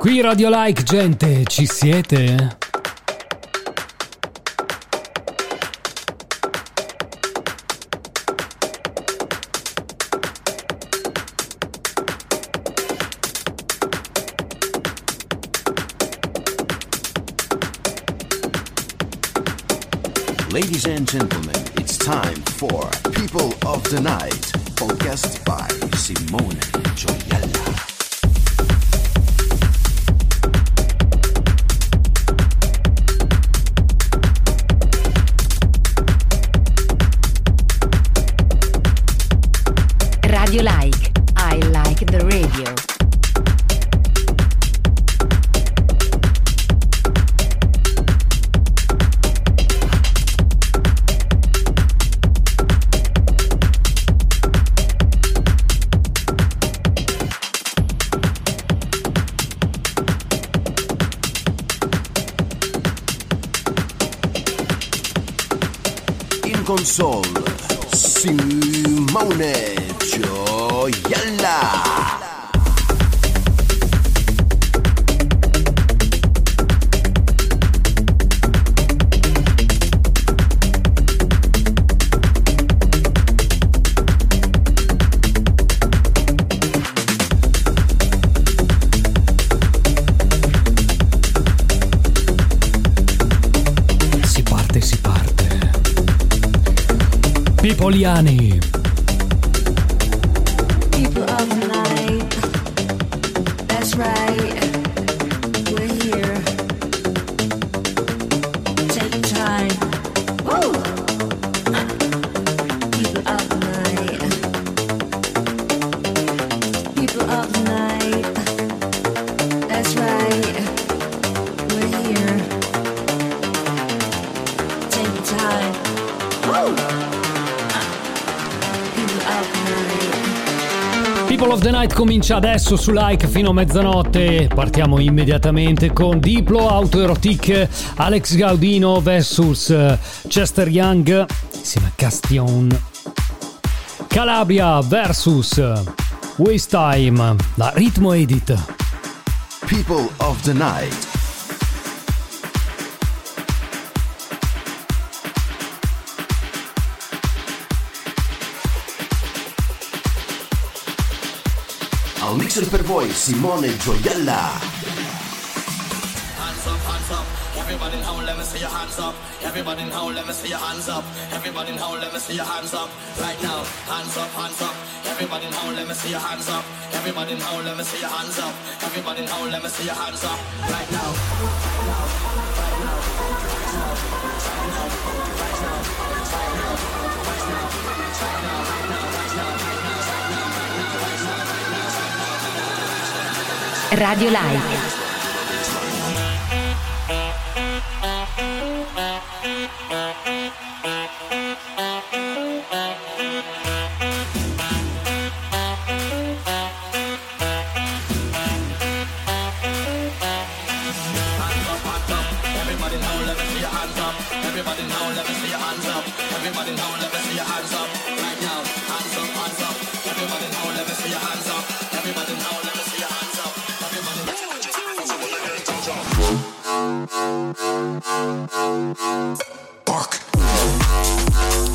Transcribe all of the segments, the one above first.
Qui Radio Like, gente, ci siete? Ladies and gentlemen, it's time for People of the Night, podcast by Simone Gioiella. Giuliani. Night comincia adesso su Like fino a mezzanotte. Partiamo immediatamente con Diplo, Autoerotic, Alex Gaudino vs Chester Young insieme a Castion. Calabria vs Waste Time, la Ritmo Edit. People of the Night. Mixer per voi Simone Gioiella. hands up, hands up. Everybody in home, let me see your hands up. Everybody in home, let me see your hands up. Everybody in home, let me see your hands up. Right now, hands up, hands up. Everybody in home, let me see your hands up. Everybody in home, let me see your hands up. Everybody in home, let me see your hands up. Right now. Radio Like.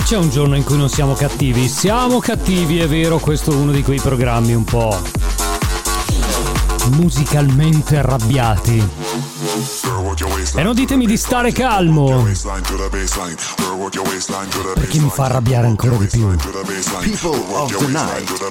C'è un giorno in cui non siamo cattivi. Siamo cattivi, è vero, questo è uno di quei programmi un po' musicalmente arrabbiati. E non ditemi di stare calmo, perché mi fa arrabbiare ancora di più. People of the Night.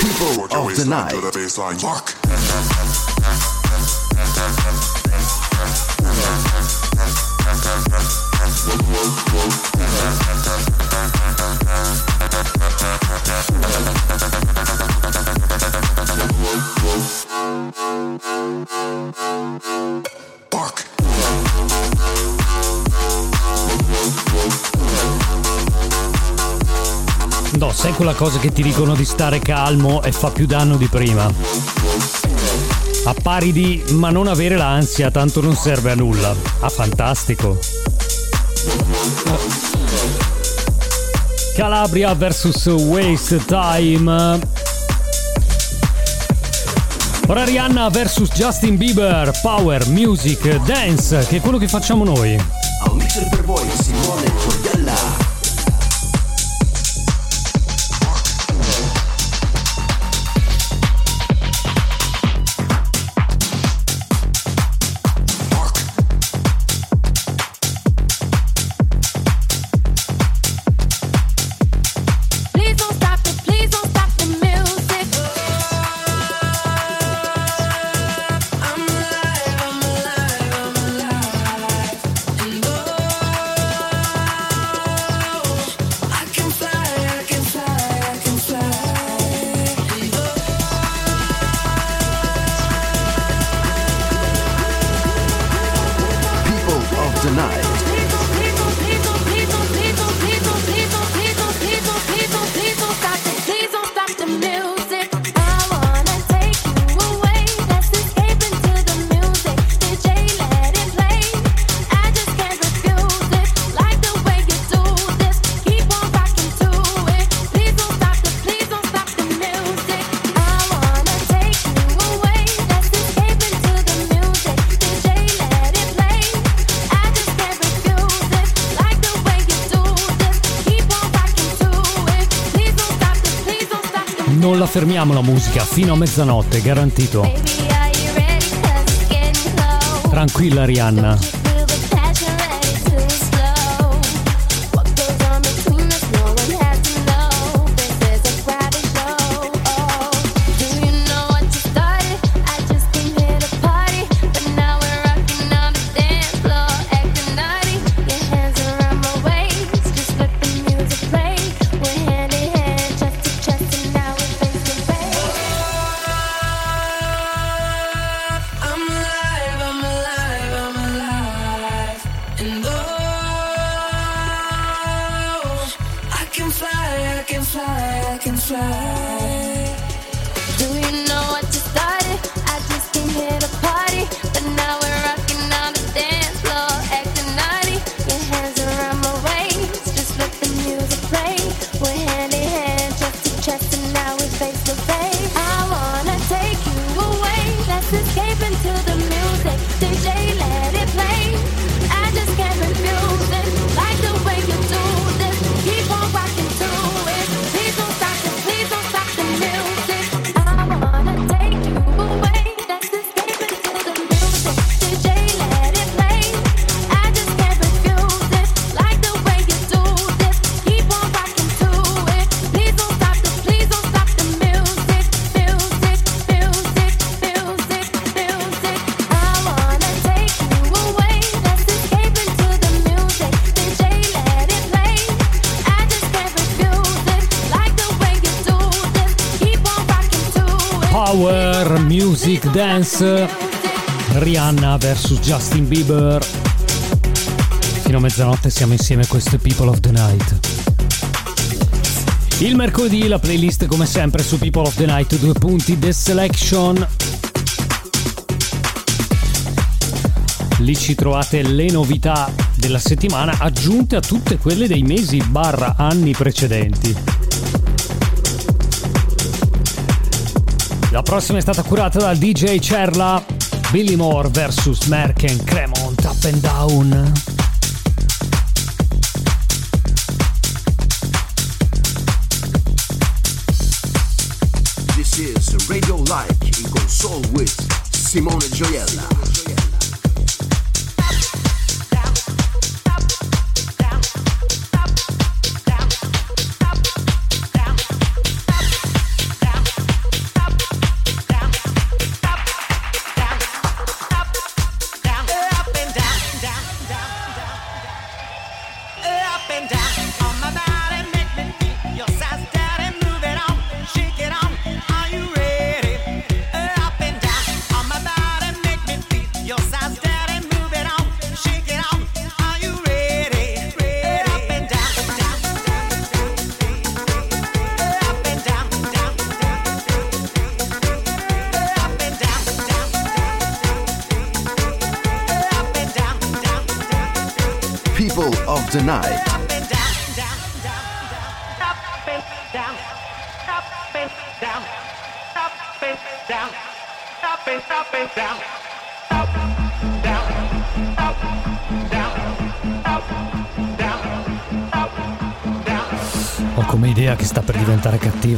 People of the night. To the baseline. Fuck. Sai quella cosa che ti dicono di stare calmo e fa più danno di prima? A pari di ma non avere l'ansia, tanto non serve a nulla. Ah, fantastico. Calabria vs Waste Time. Ora Rihanna vs Justin Bieber, Power, Music, Dance, che è quello che facciamo noi. fermiamo la musica fino a mezzanotte, garantito. Tranquilla Rihanna. Music Dance Rihanna vs Justin Bieber. Fino a mezzanotte siamo insieme questo è People of the Night. Il mercoledì la playlist come sempre su People of the Night due punti The Selection. Lì ci trovate le novità della settimana aggiunte a tutte quelle dei mesi barra anni precedenti. La prossima è stata curata dal DJ Cerla, Billy Moore vs Merken Cremont Up and Down. This is Radio Like in console with Simone Gioiella.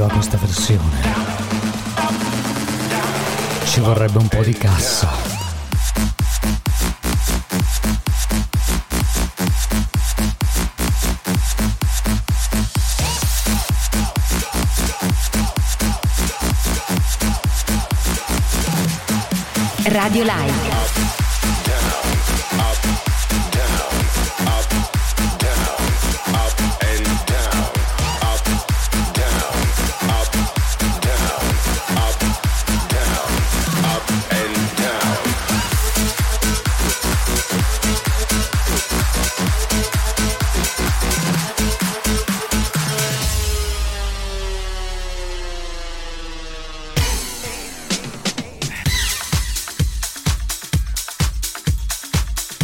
arriva questa versione ci vorrebbe un po' di cassa. Radio Live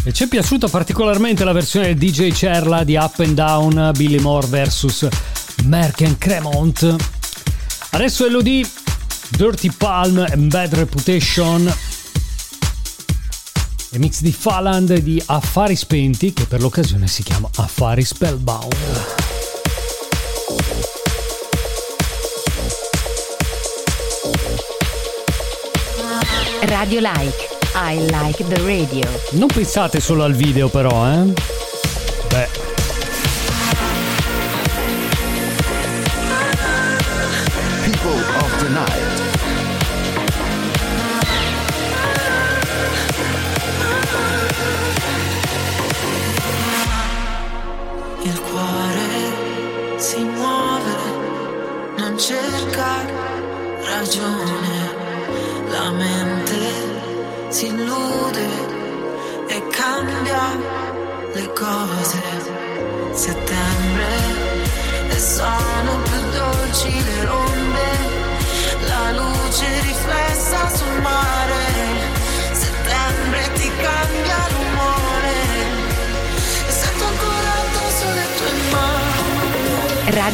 E ci è piaciuta particolarmente la versione DJ Cerla di Up and Down Billy Moore vs. Merck Cremont. Adesso LOD, Dirty Palm and Bad Reputation. E mix di Faland di Affari Spenti, che per l'occasione si chiama Affari Spellbound. Radio Like i like the radio. Non pensate solo al video però, eh?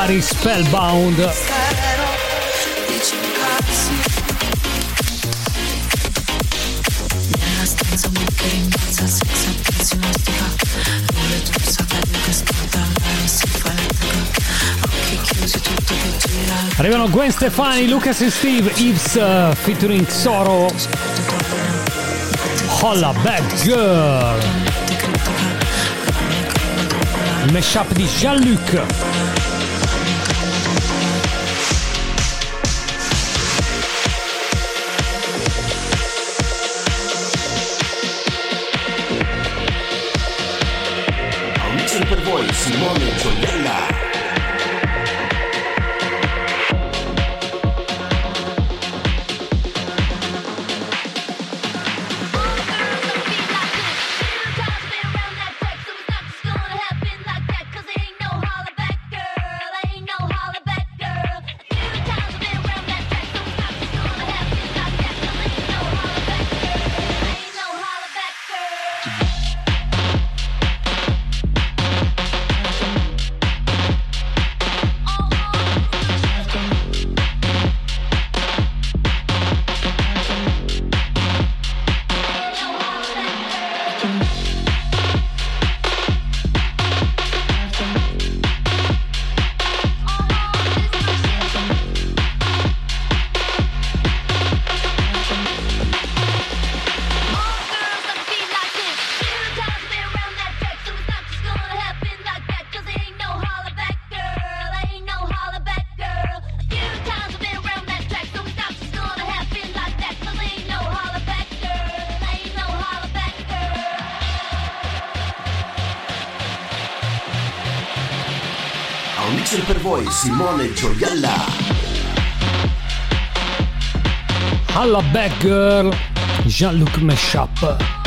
Safari Spellbound. Arrivano Gwen Stefani, Lucas e Steve, Yves uh, eh, featuring Soro. Holla Bad Girl. Mashup di Jean-Luc. Simone Gioiella. Simone Gioiella. Alla Bad Girl, Jean-Luc Mashup.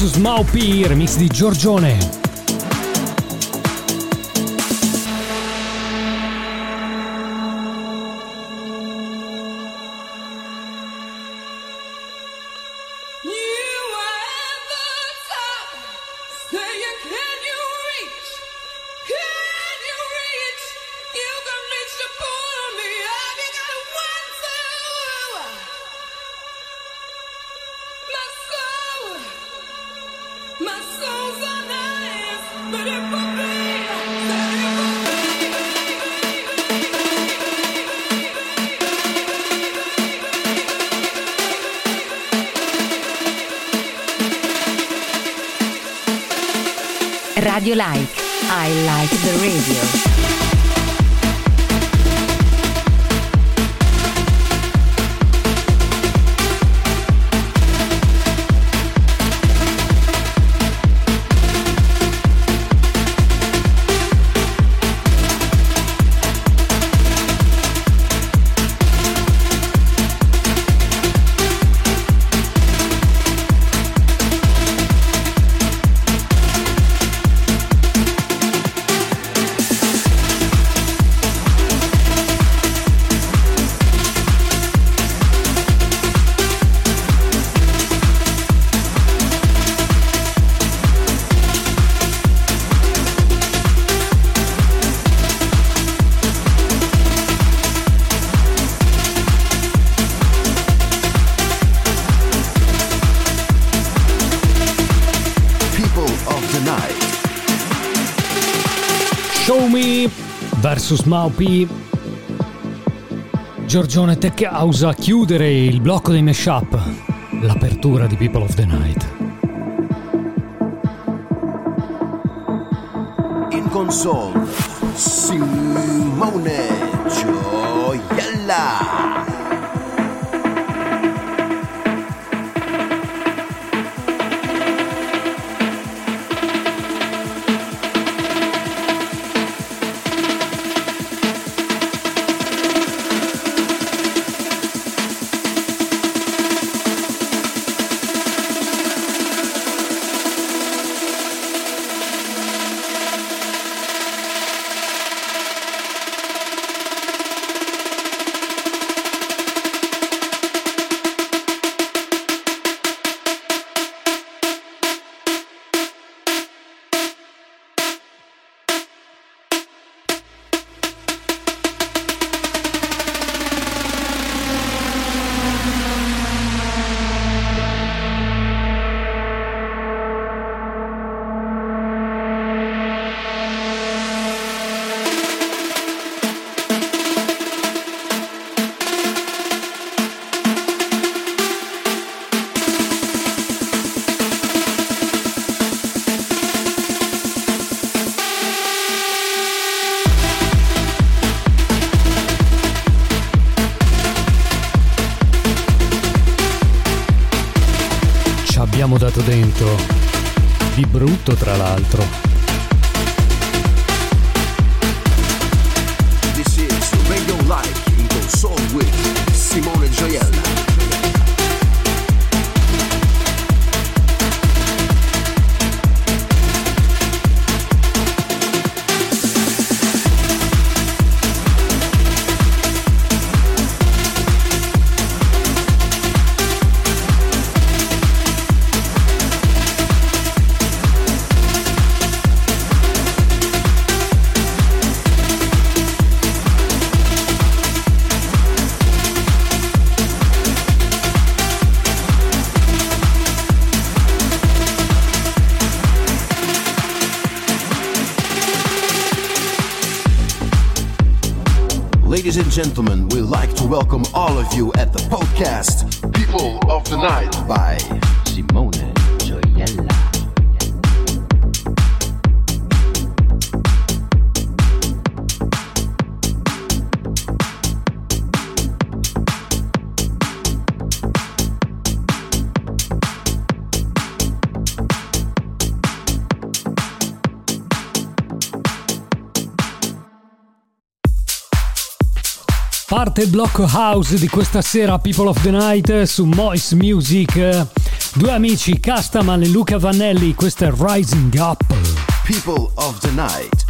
Me vs Maupi, remix di Giorgione. The radio. Vs Maupi. Giorgione Tech House a chiudere il blocco dei mashup. L'apertura di People of the Night. In console Simone gentlemen. parte il blocco house di questa sera People of the Night su Moist Music. Due amici, Castaman e Luca Vanelli, questo è Rising Up. People of the Night.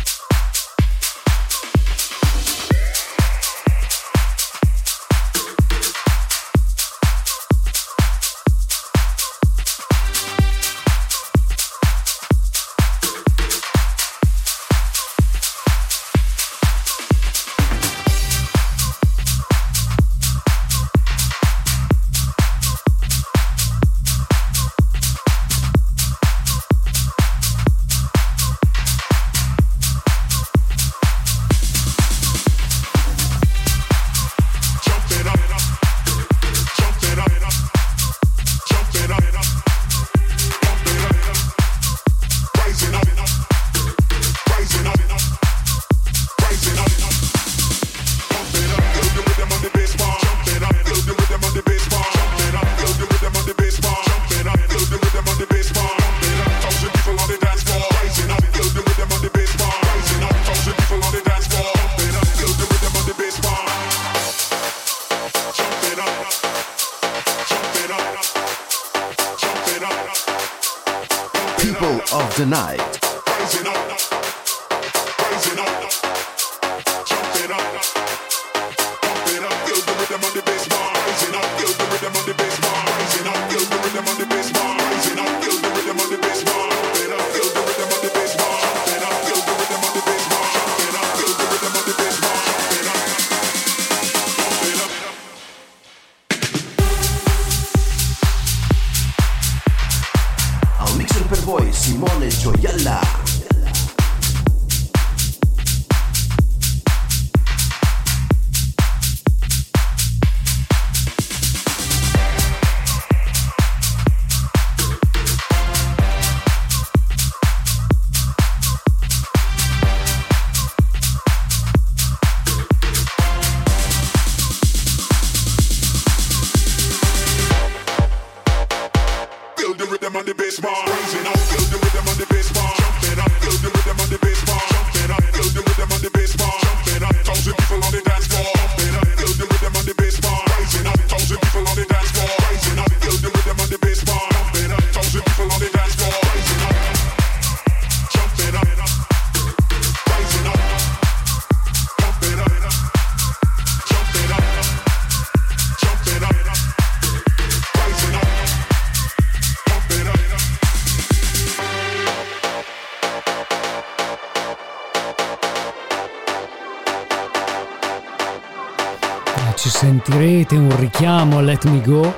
sentirete un richiamo a Let Me Go.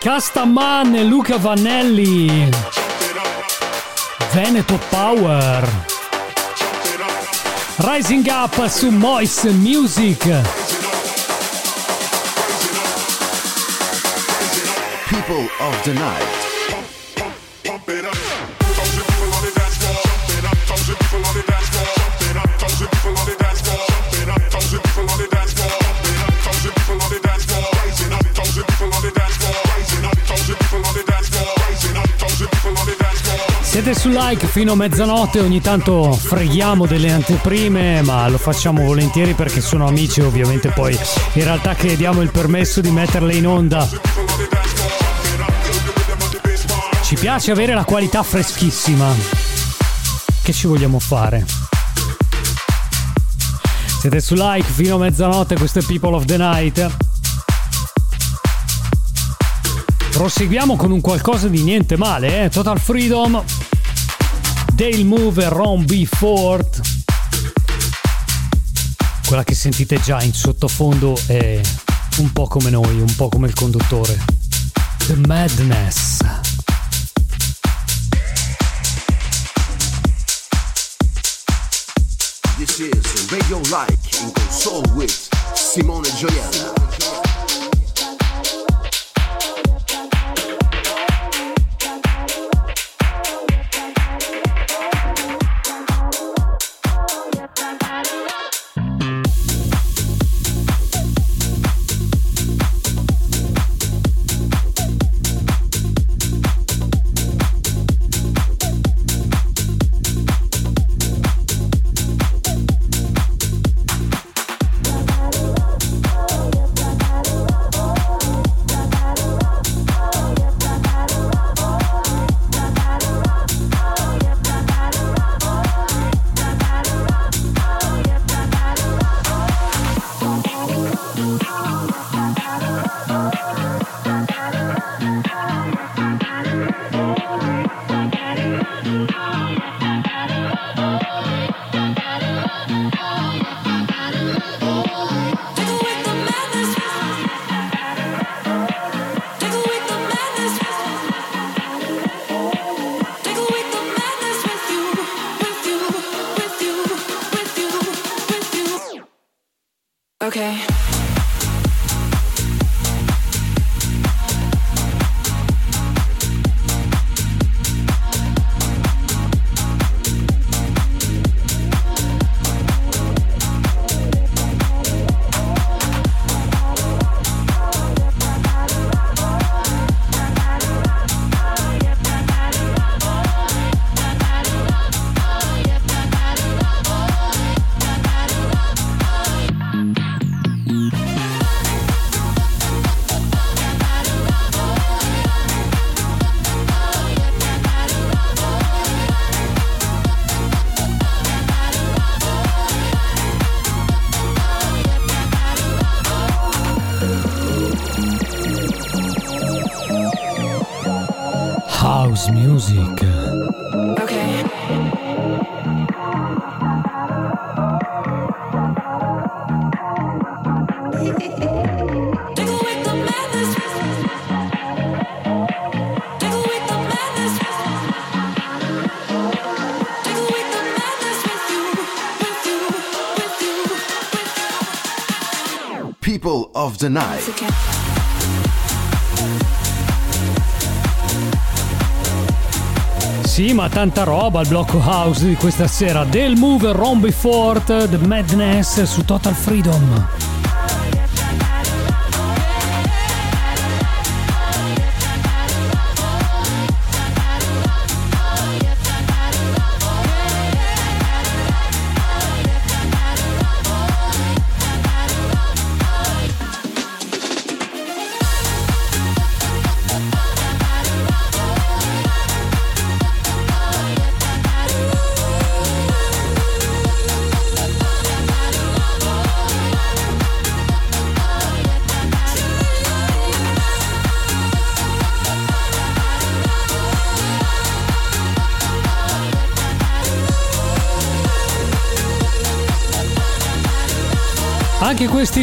Castaman e Luca Vanelli. Veneto Power. Rising Up su Moist Music. People of the Night. Siete su like fino a mezzanotte, ogni tanto freghiamo delle anteprime, ma lo facciamo volentieri perché sono amici, ovviamente poi in realtà chiediamo il permesso di metterle in onda. Ci piace avere la qualità freschissima. Che ci vogliamo fare? Siete su like fino a mezzanotte, questo è People of the Night. Proseguiamo con un qualcosa di niente male, eh? Total Freedom, Dale Move e Ron B. Ford. Quella che sentite già in sottofondo è un po' come noi, un po' come il conduttore. The Madness. Radio Like in console with Simone Gioiella. Okay. The Night. Sì, ma tanta roba al blocco house di questa sera. Del Move, Romby Fort, The Madness su Total Freedom.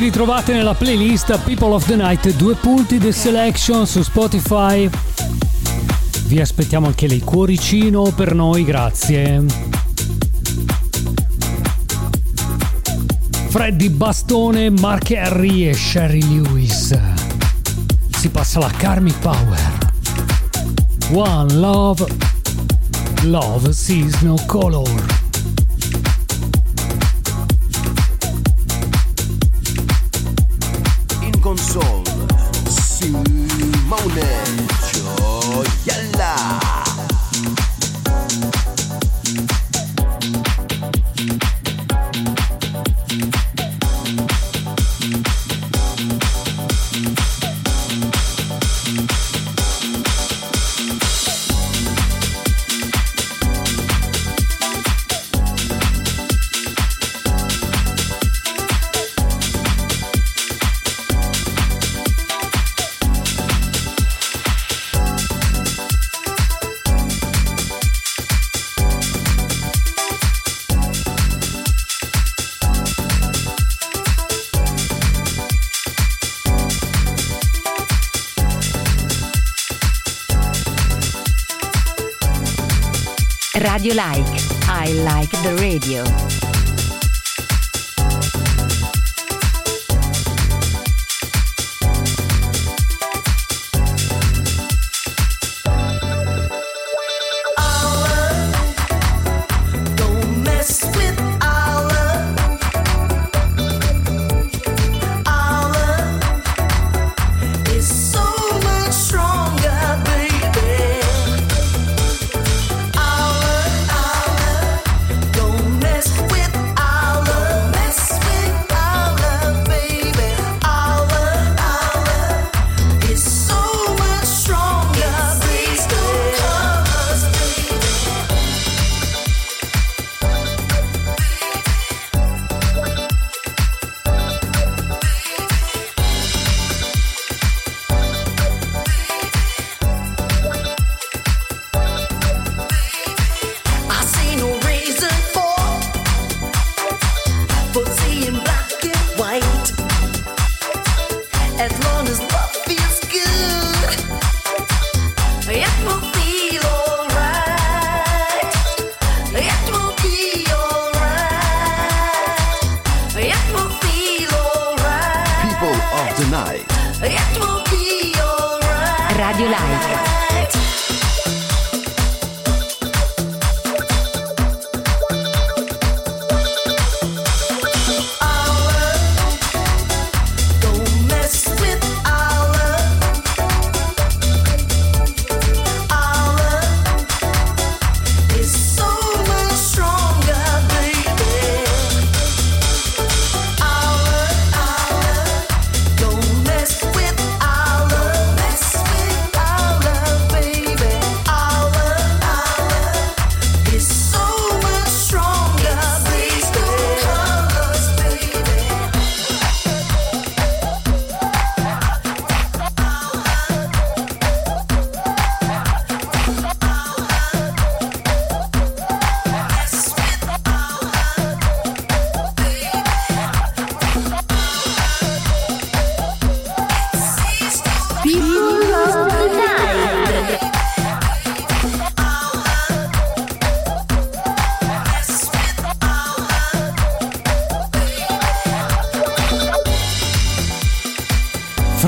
Anche questi li trovate nella playlist People of the Night, due punti The Selection su Spotify. Vi aspettiamo anche lei cuoricino per noi, grazie. Freddy Bastone, Mark Henry e Sherry Lewis. Si passa la Karmic Power. One Love. Love sees no color. Simone Gioiella. Radio Like. I like the radio.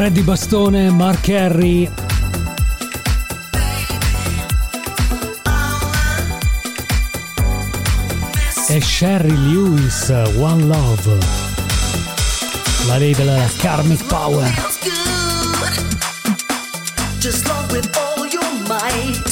Freddy Bastone, Mark Henry. E Sherry Lewis, One Love. La della Karmic Power. Just love with all your might.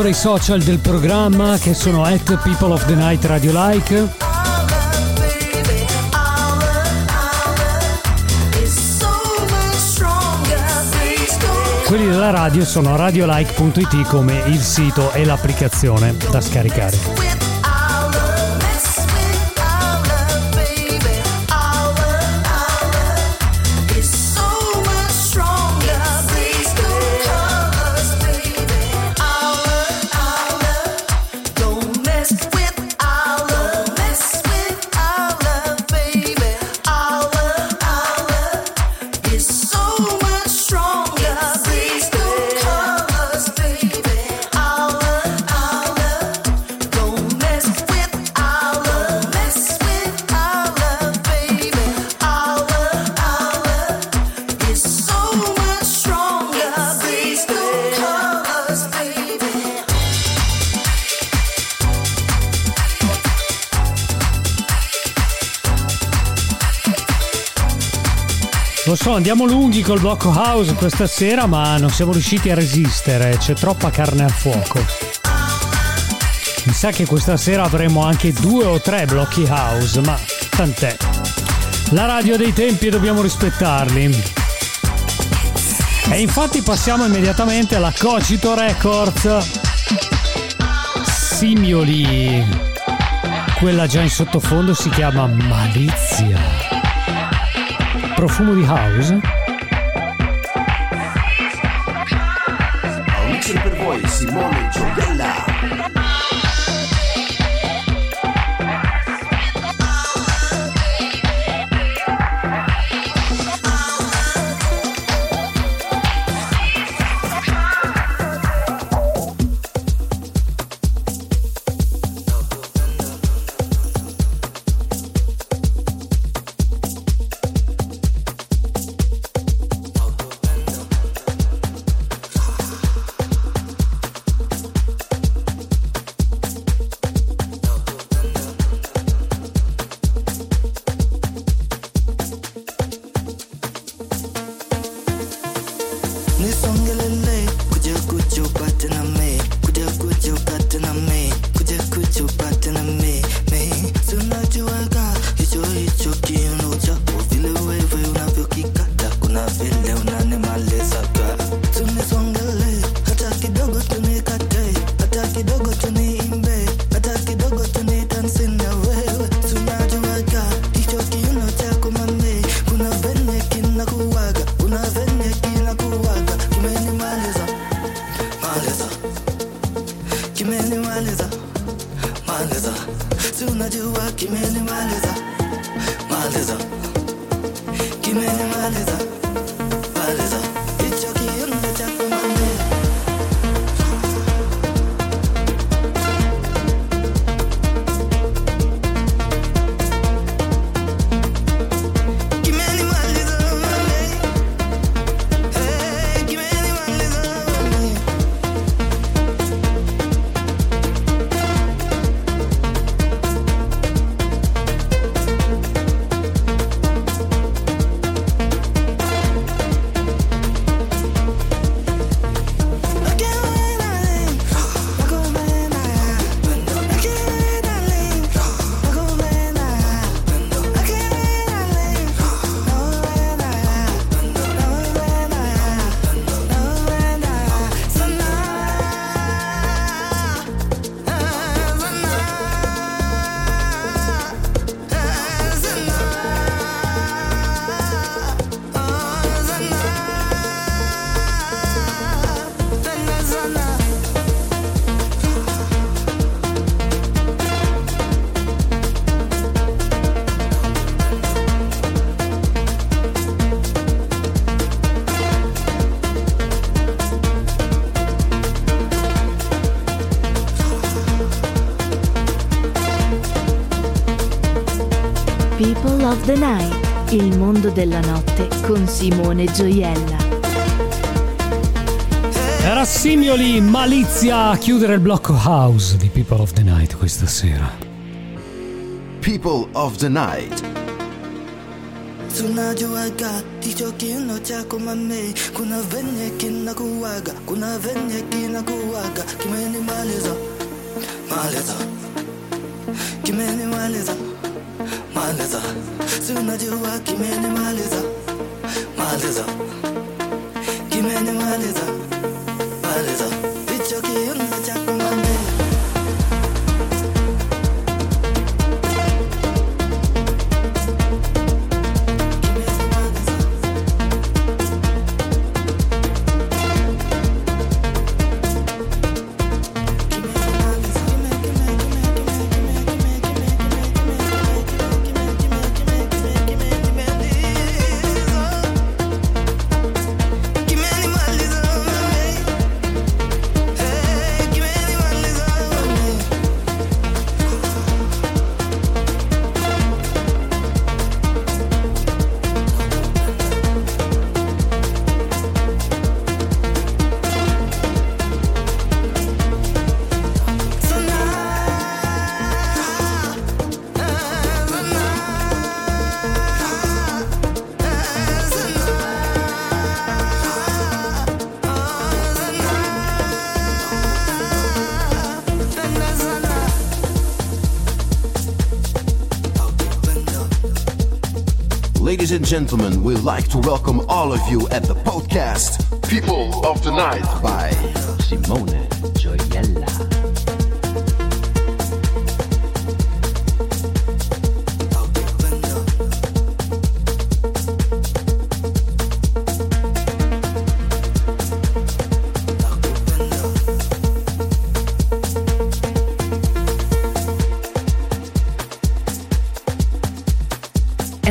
Ancora i social del programma che sono at People of the Night Radio Like. Quelli della radio sono radiolike.it come il sito e l'applicazione da scaricare. Andiamo lunghi col blocco house questa sera, ma non siamo riusciti a resistere, c'è troppa carne al fuoco. Mi sa che questa sera avremo anche due o tre blocchi house, ma tant'è. La radio dei tempi e dobbiamo rispettarli. E infatti passiamo immediatamente alla Cogito Records. Simioli. Quella già in sottofondo si chiama Malizia. Profumo di house. Mixer per voi Simone Gioiella. Mondo della notte con Simone Gioiella. Era Simioli Malizia a chiudere il blocco house di People of the Night questa sera. People of the Night. tunajuaga hicho kiuno chako mame, kuna venye kinakuwaga, kuna venye kinakuwaga, kimenimaliza maliza, kimenimaliza maliza, si unajua kimenimaliza maliza, kimenimaliza gentlemen, we'd like to welcome all of you at the podcast People of the Night by Simone Gioiella.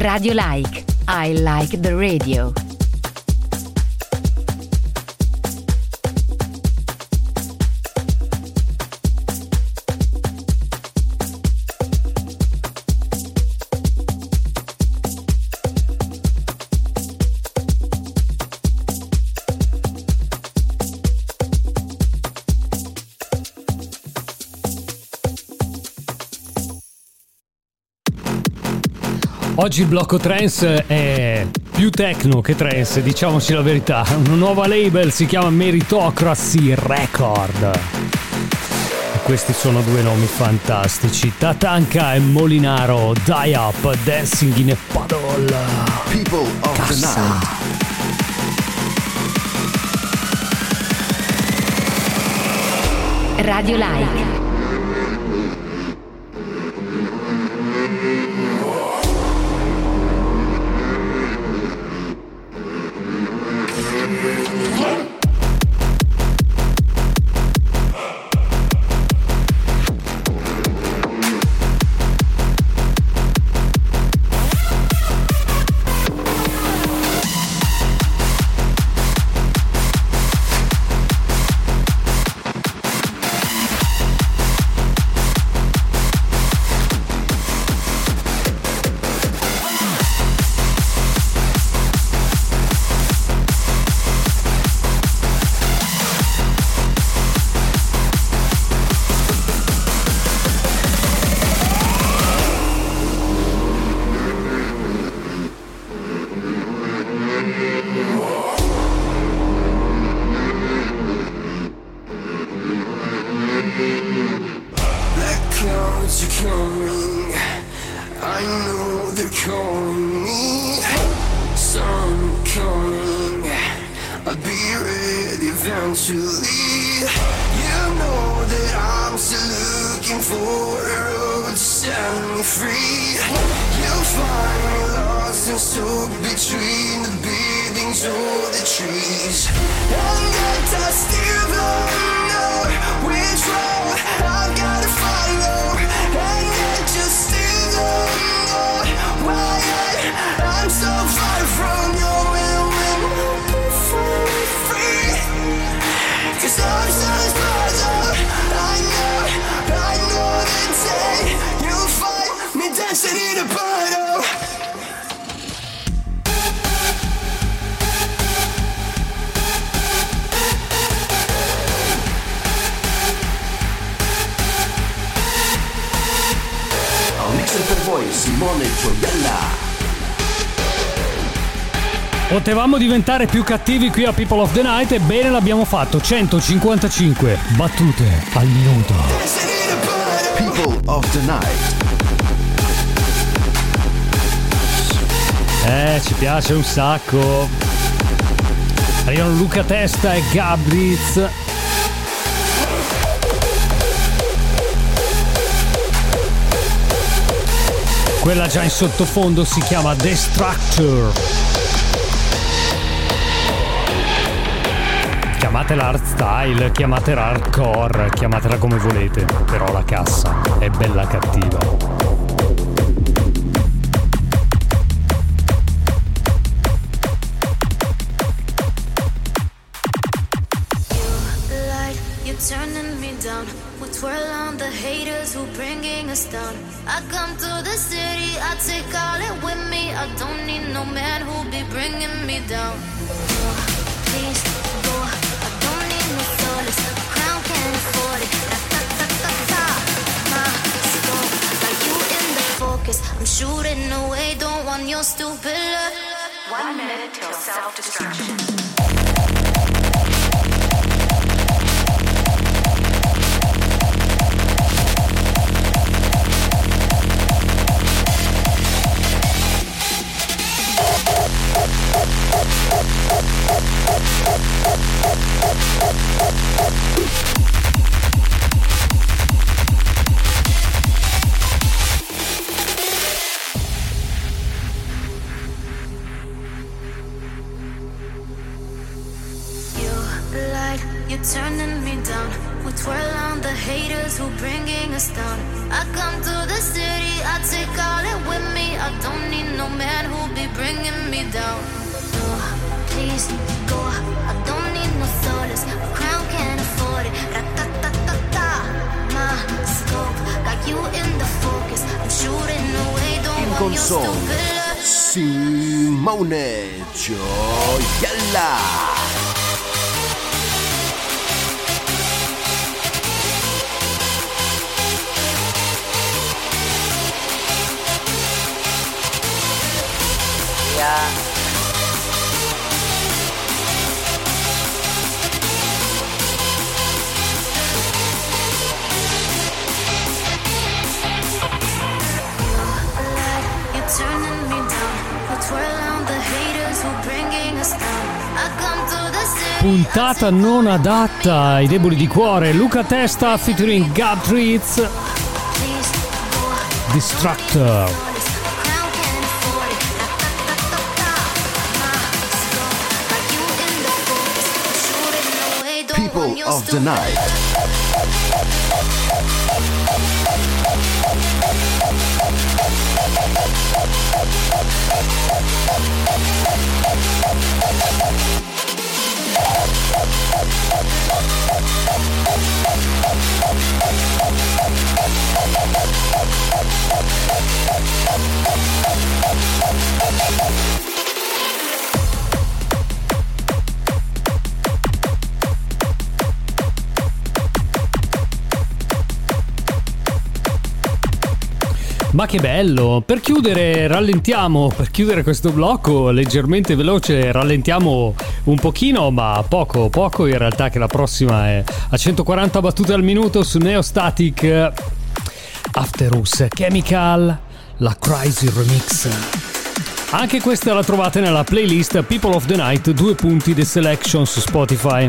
Radio Like. I like the radio. Oggi il blocco trance è più techno che trance, diciamoci la verità. Una nuova label si chiama Meritocracy Record. E questi sono due nomi fantastici. Tatanka e Molinaro, Die Up, Dancing in a Puddle. People of the Cassa. Night. Radio Like. Potevamo diventare più cattivi qui a People of the Night e bene l'abbiamo fatto. 155 battute al minuto. People of the Night. Eh, ci piace un sacco. Arrivano Luca Testa e Gabriz. Quella già in sottofondo si chiama Destructor. Chiamatela art style, chiamatela hardcore, chiamatela come volete, però la cassa è bella cattiva. Puntata non adatta ai deboli di cuore. Luca Testa featuring Gab Treats. People of the night. Thank you. Ma che bello! Per chiudere, rallentiamo, per chiudere questo blocco leggermente veloce, rallentiamo un pochino, ma poco, poco in realtà che la prossima è a 140 battute al minuto su Neostatic Afterus Chemical, la Crazy Remix. Anche questa la trovate nella playlist People of the Night, due punti The Selection su Spotify.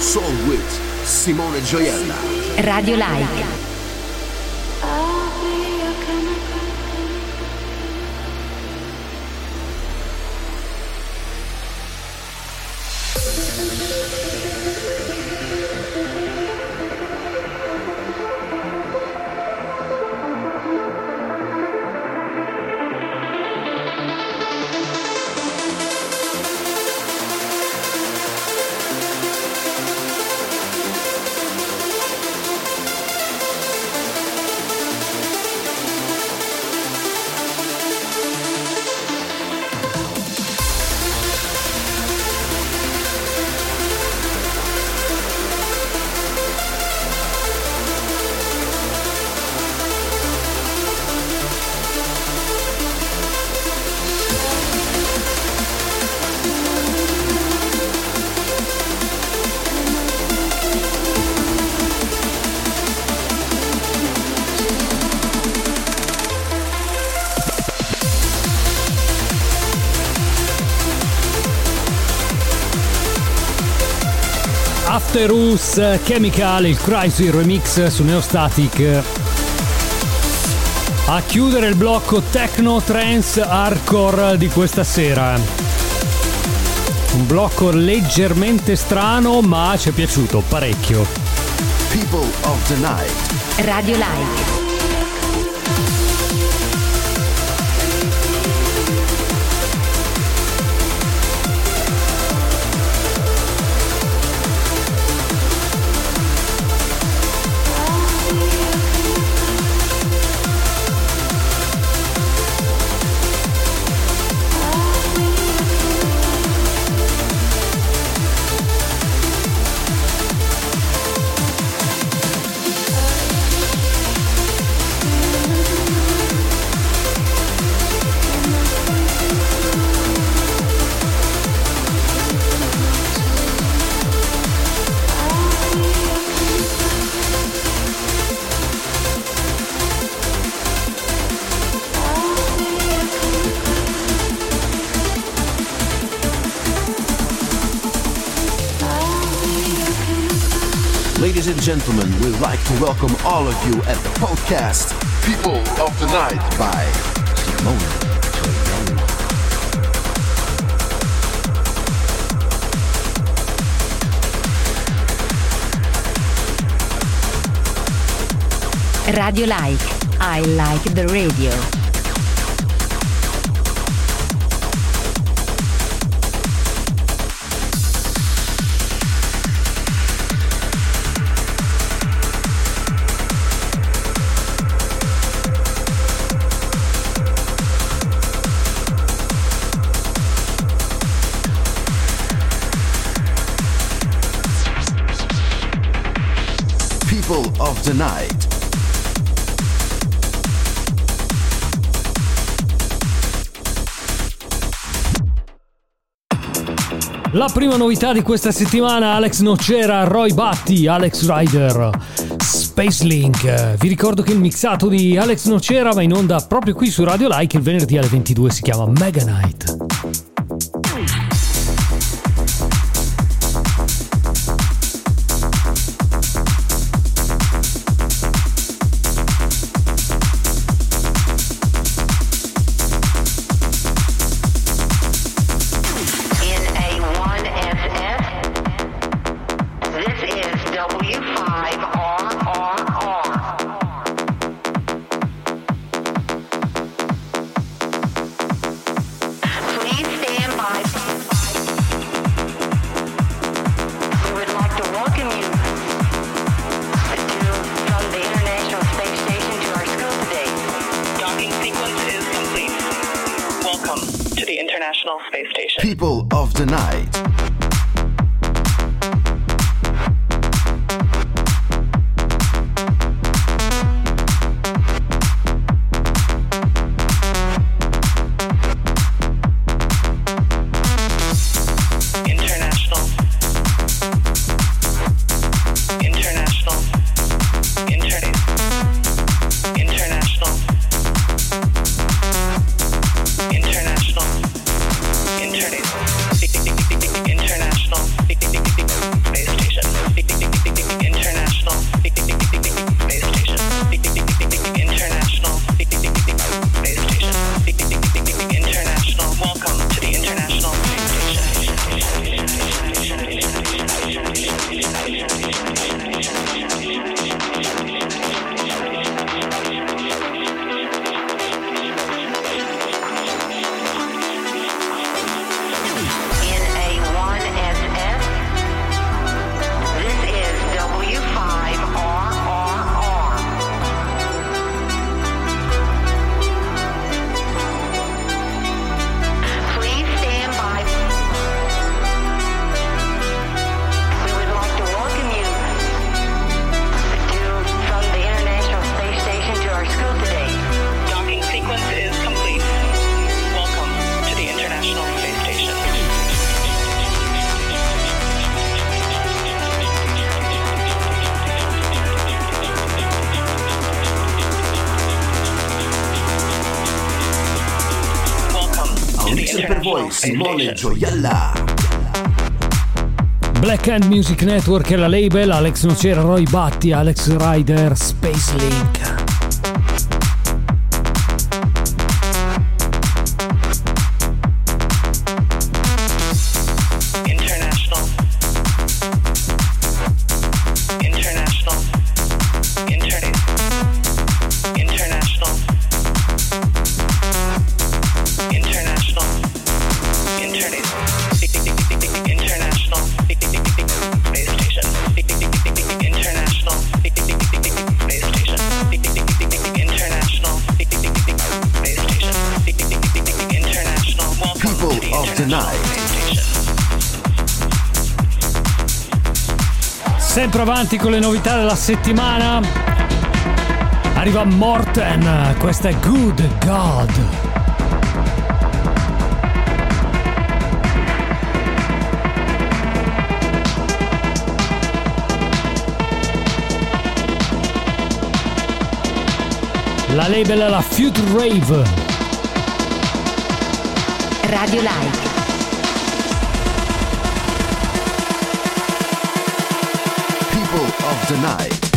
Live console with Simone Gioiella. Radio Like. Afterus Chemical, il Chrysler Remix su Neostatic. A chiudere il blocco techno trance hardcore di questa sera. Un blocco leggermente strano, ma ci è piaciuto parecchio. People of the Night. Radio Like. To welcome all of you at the podcast People of the Night by Simone Radio Like. I like the radio. Prima novità di questa settimana, Alex Nocera, Roy Batti, Alex Rider, Space Link. Vi ricordo che il mixato di Alex Nocera va in onda proprio qui su Radio Like il venerdì alle 22, si chiama Mega Night. Hand Music Network è la label, Alex Nocera, Roy Batti, Alex Rider, Space Link. Avanti con le novità della settimana. Arriva Morten, questa è Good God. La label è la Future Rave. Radio Like. People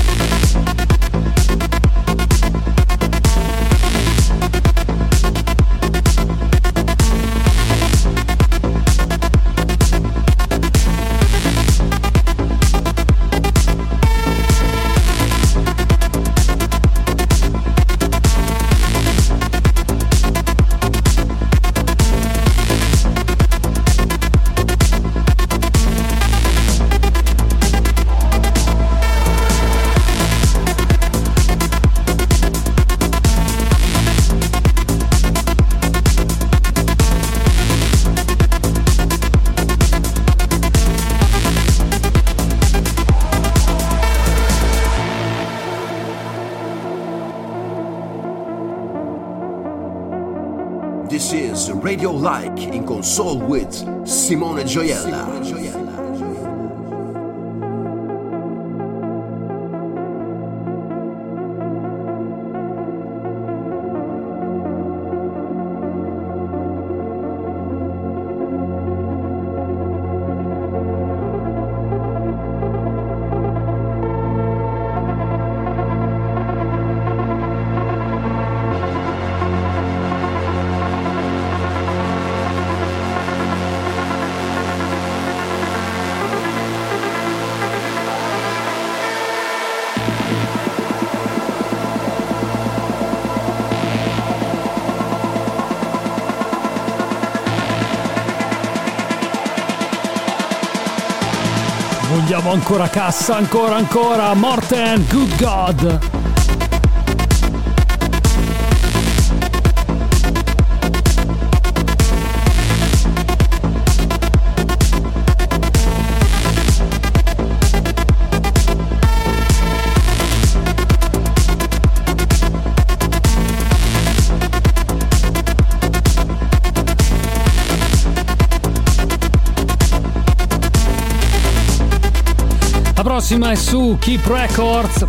Like in console with Simone Gioiella. Vogliamo ancora cassa, ancora, ancora. Morten, Good God. Prossima è su Keep Records.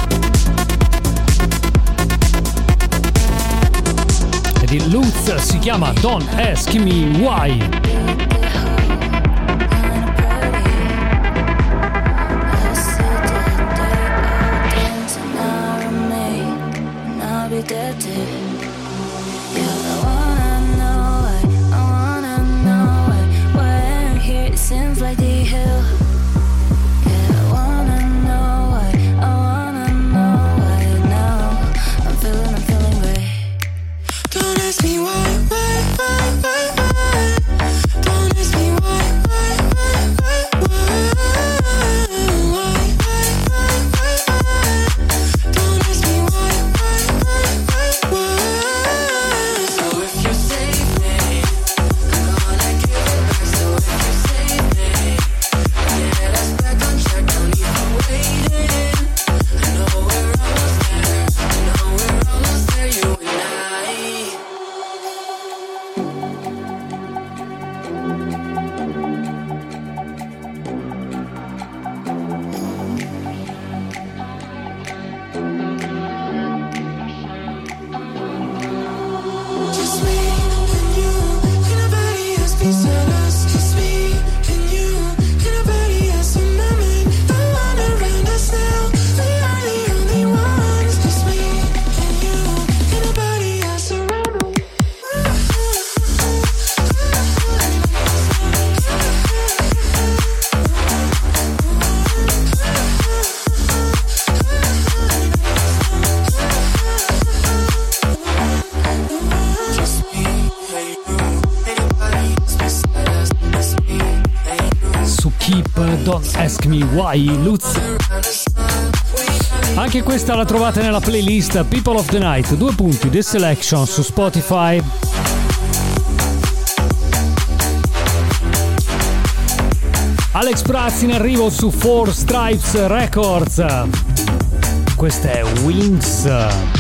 E di Lutz si chiama Don't Ask Me Why. Why, Lutz. Anche questa la trovate nella playlist People of the Night, due punti, The Selection su Spotify. Alex Praz in arrivo su Four Stripes Records. Questa è Wings.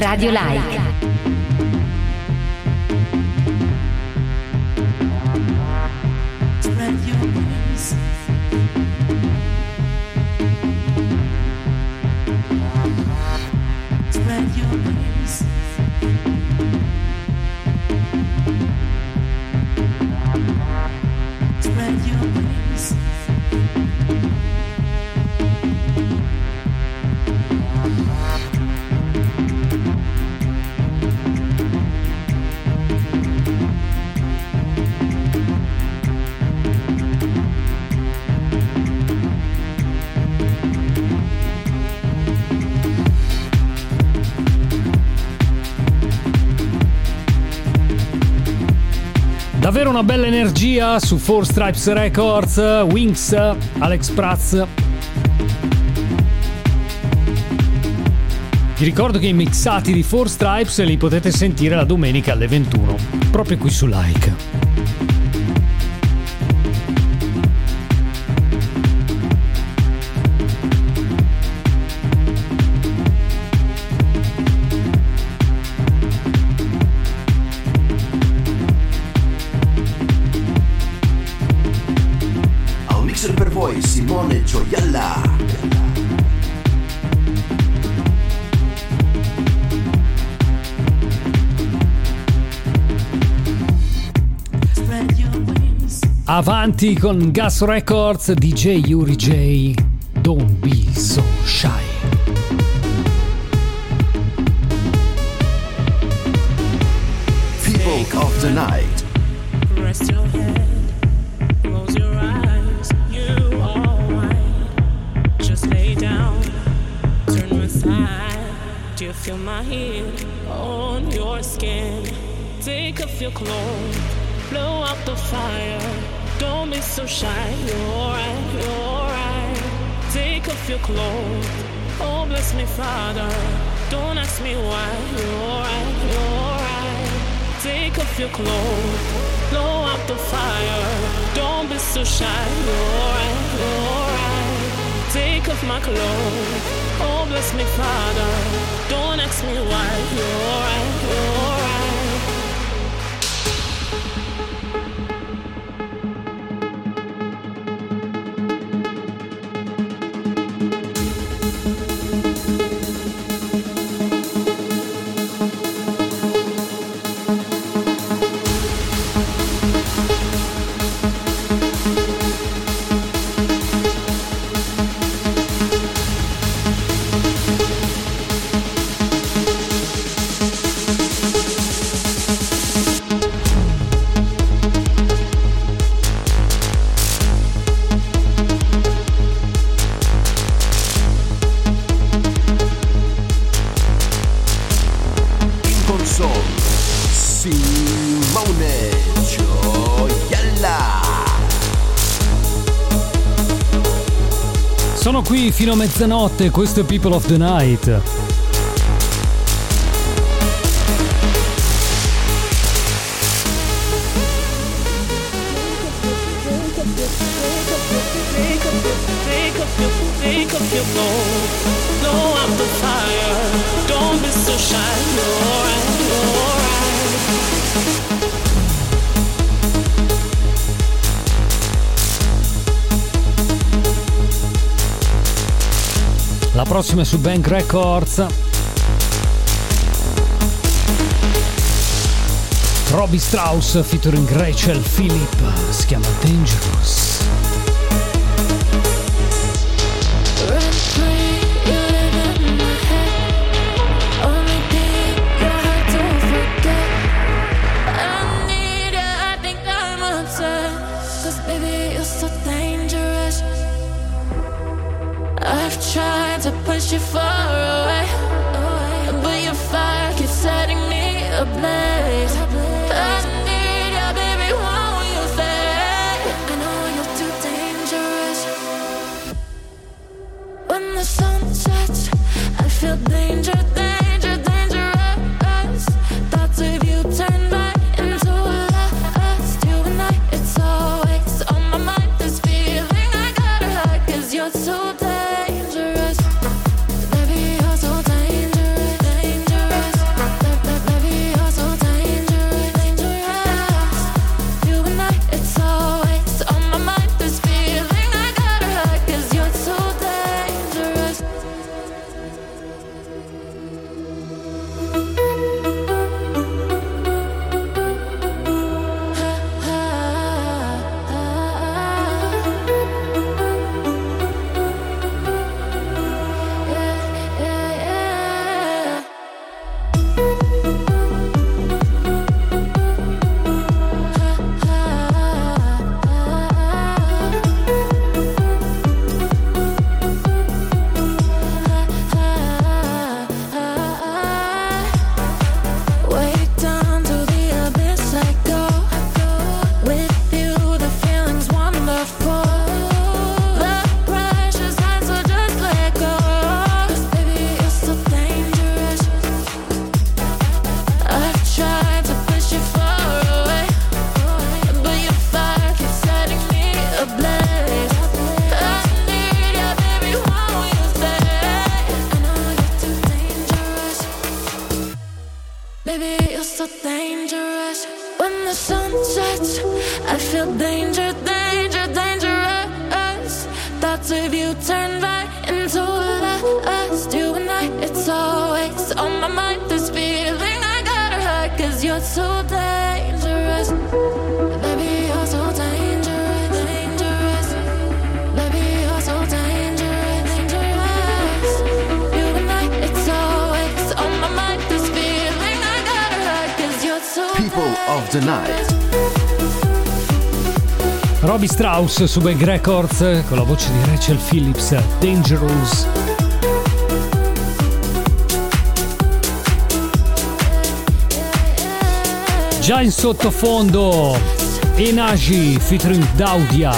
Radio Like. Una bella energia su Four Stripes Records, Wings, Alex Praz. Vi ricordo che i mixati di Four Stripes li potete sentire la domenica alle 21, proprio qui su Like. Avanti con Gas Records, DJ Yuri J. Don't be so shy. People of the night. Rest your head, close your eyes. You are white. Just lay down, turn my side. Do you feel my heat on your skin? Take off your clothes, blow out the fire. Don't be so shy. You're right, you're right. Take off your clothes. Oh, bless me, Father. Don't ask me why. You're right, you're right. Take off your clothes, blow out the fire. Don't be so shy. You're right, you're right. Take off my clothes. Oh, bless me, Father. Don't ask me why. You're right, you're right. fino a mezzanotte, questo è People of the Night. prossime su Bank Records. Robby Strauss featuring Rachel Philip si chiama Dangerous. you're so dumb. House su Big Records con la voce di Rachel Phillips, Dangerous. Già in sottofondo, Enagi featuring Daudia.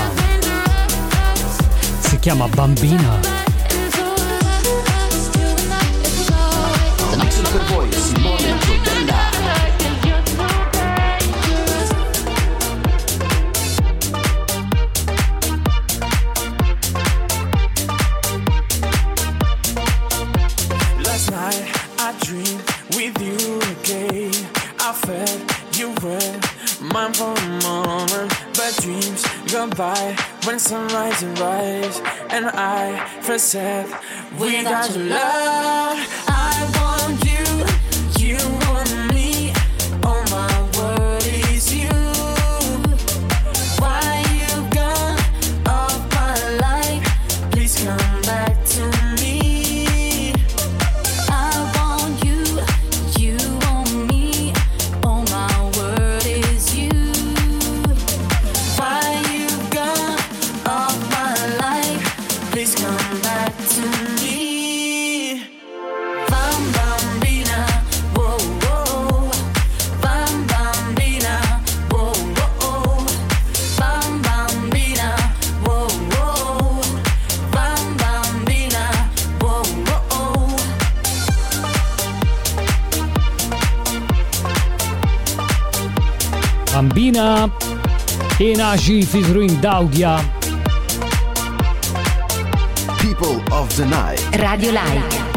Si chiama Bambina. percent. We got your love. E Naji featuring Daudia. People of the night. Radio Like.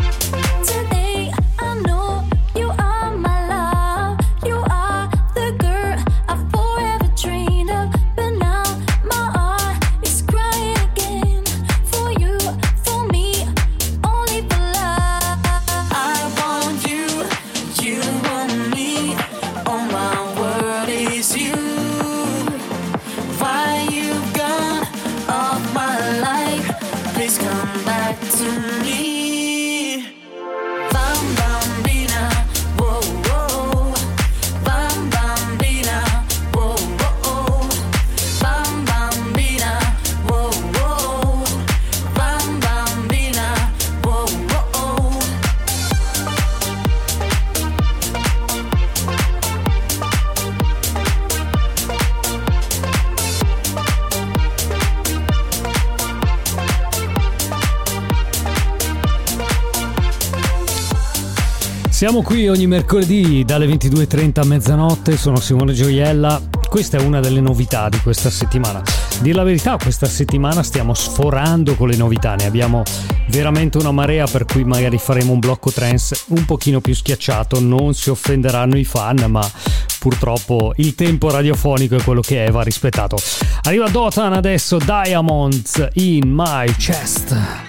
Siamo qui ogni mercoledì dalle 22.30 a mezzanotte, sono Simone Gioiella. Questa è una delle novità di questa settimana. Dir la verità, questa settimana stiamo sforando con le novità, ne abbiamo veramente una marea per cui magari faremo un blocco trance un pochino più schiacciato, non si offenderanno i fan, ma purtroppo il tempo radiofonico è quello che è, va rispettato. Arriva Dotan adesso, Diamonds in my chest.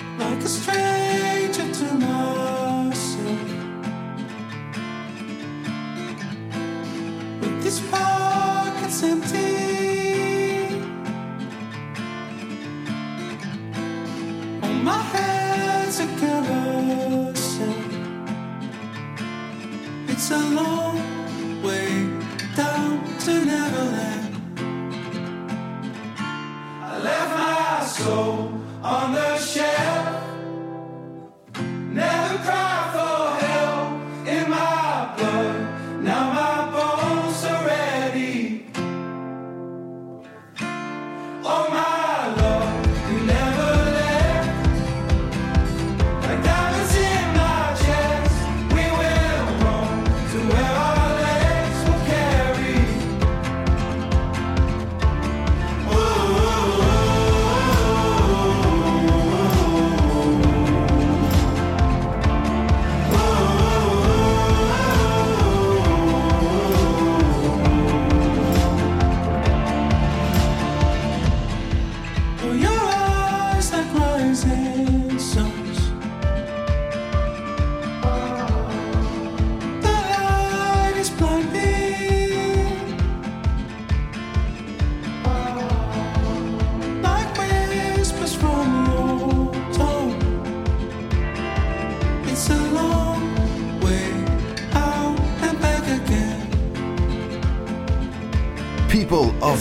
Soul on the shelf.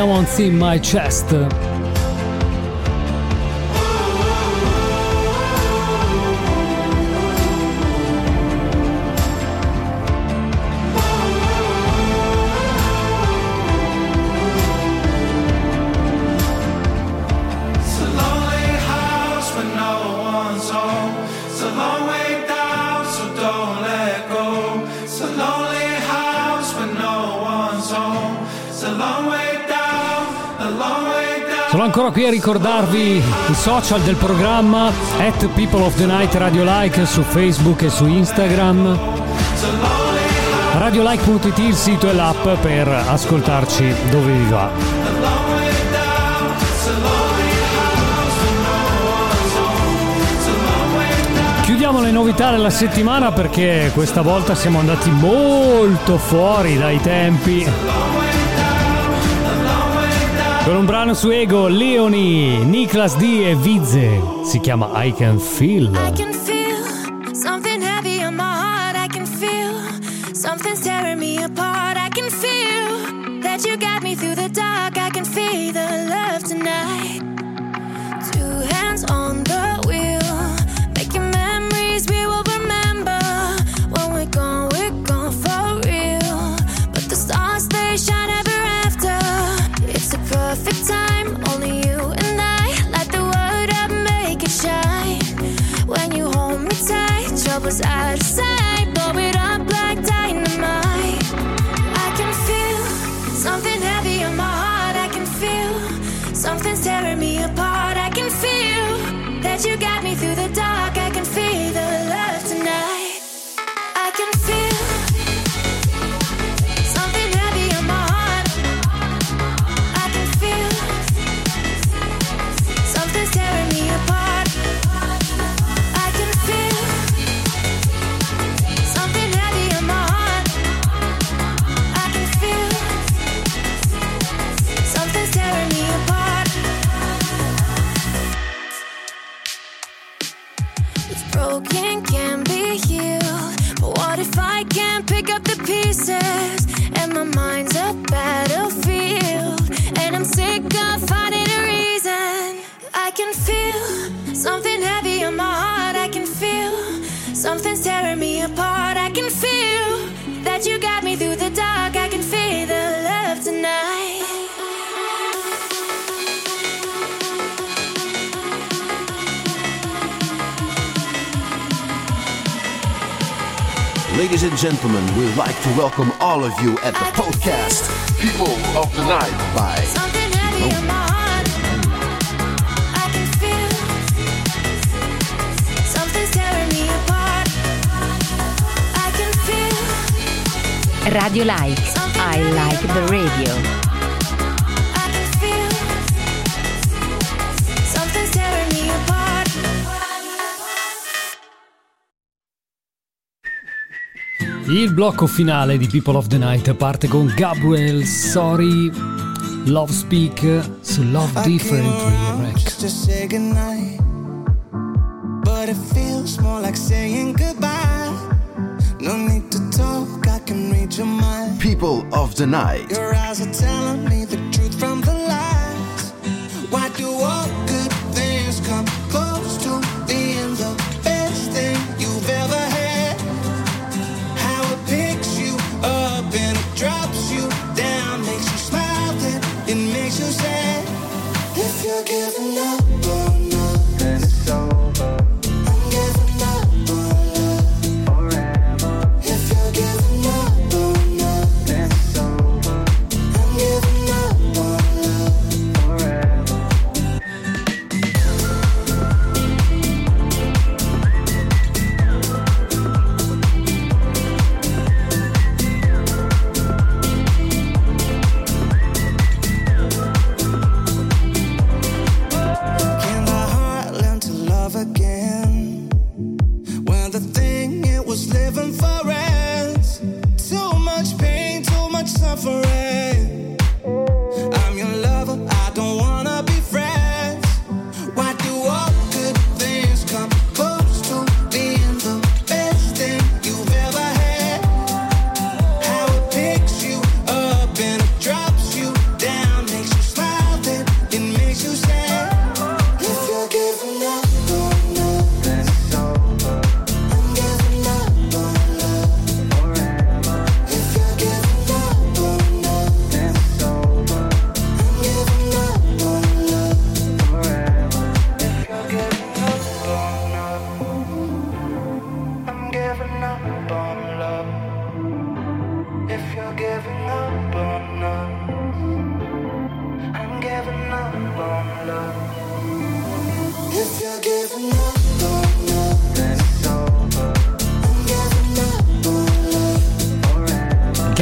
legs. Diamonds in my chest. Sono ancora qui a ricordarvi i social del programma at People of the Night Radio Like su Facebook e su Instagram. Radiolike.it il sito e l'app per ascoltarci dove vi va. Chiudiamo le novità della settimana perché questa volta siamo andati molto fuori dai tempi. Con un brano su Ego, Leoni, Niklas D e Vize. Si chiama I Can Feel. I can feel something heavy on my heart. I can feel something tearing me apart. I can feel that you got me through the dark. I Ladies and gentlemen, we'd like to welcome all of you at the podcast People of the Night by Radio Like, I like the radio. Il blocco finale di People of the Night parte con Gabriel Sorry Love Speak su Love Different just to Differently Wreck. But it feels more like saying goodbye. No need to talk, I can read your mind. People of the night. Your eyes are telling me the truth from the lies. Why do all good things come? you're giving up.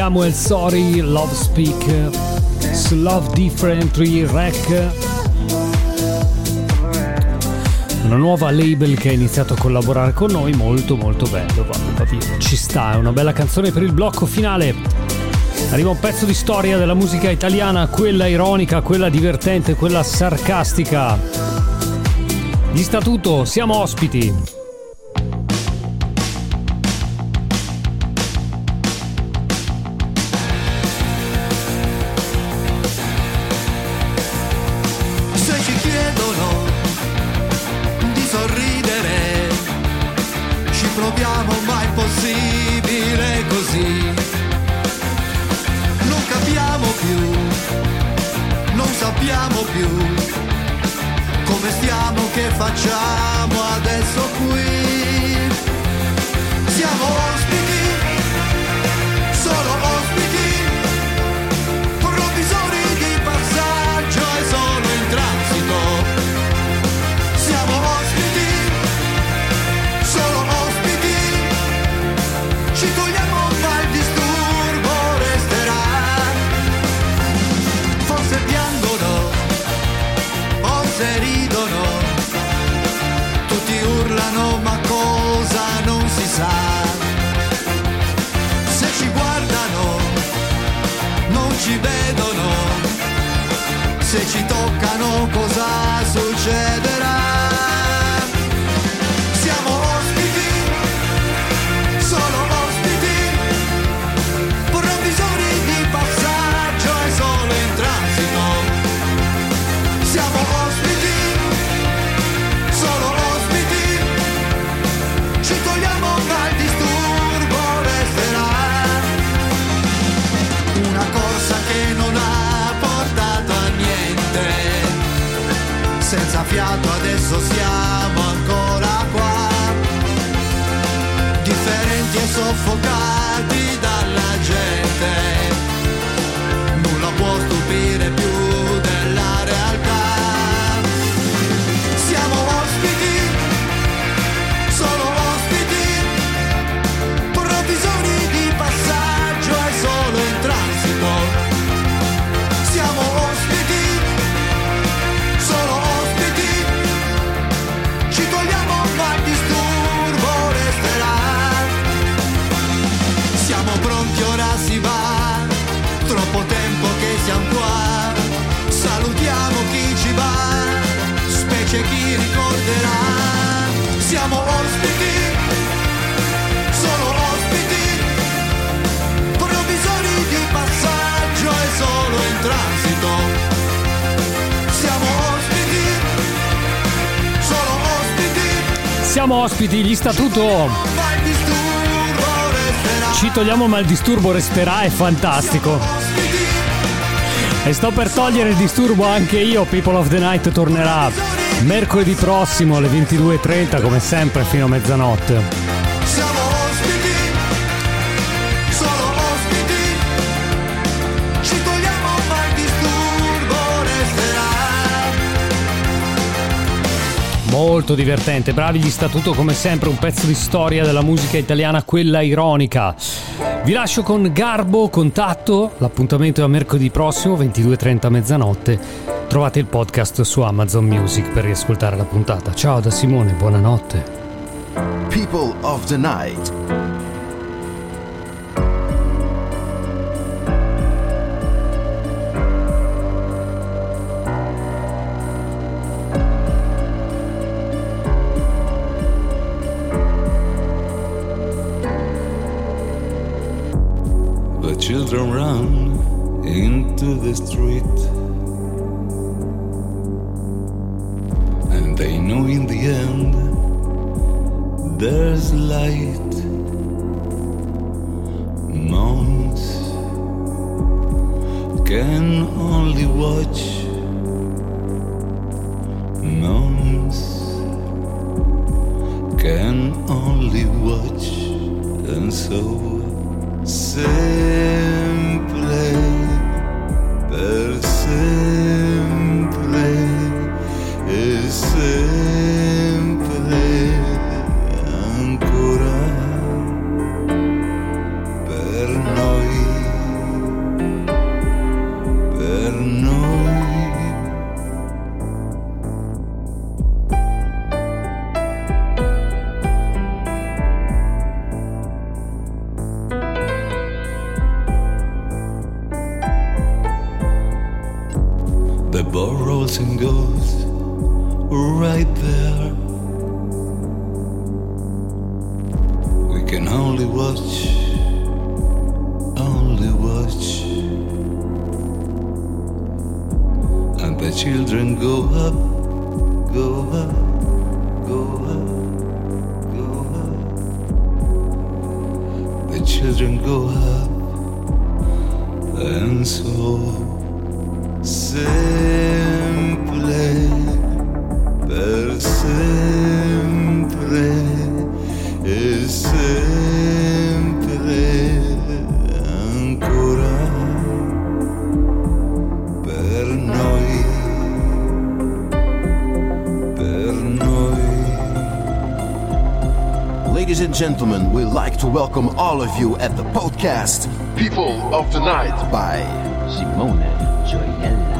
Samuel Sorry, Love Speak, Love Differently Rec. Una nuova label che ha iniziato a collaborare con noi, molto molto bello, va, ci sta, è una bella canzone per il blocco finale. Arriva un pezzo di storia della musica italiana, quella ironica, quella divertente, quella sarcastica. Di statuto siamo ospiti. try piaciuto. Ci togliamo ma il disturbo resterà, è fantastico. E sto per togliere il disturbo anche io, People of the Night tornerà mercoledì prossimo alle 22.30 come sempre fino a mezzanotte. Molto divertente, bravi di statuto come sempre, un pezzo di storia della musica italiana, quella ironica. Vi lascio con Garbo, contatto, l'appuntamento è a mercoledì prossimo 22.30 mezzanotte. Trovate il podcast su Amazon Music per riascoltare la puntata. Ciao da Simone, buonanotte. People of the Night children run into the street. And they know in the end there's light. Moms can only watch. Moms can only watch, and so simply to welcome all of you at the podcast People of the Night by Simone Gioiella.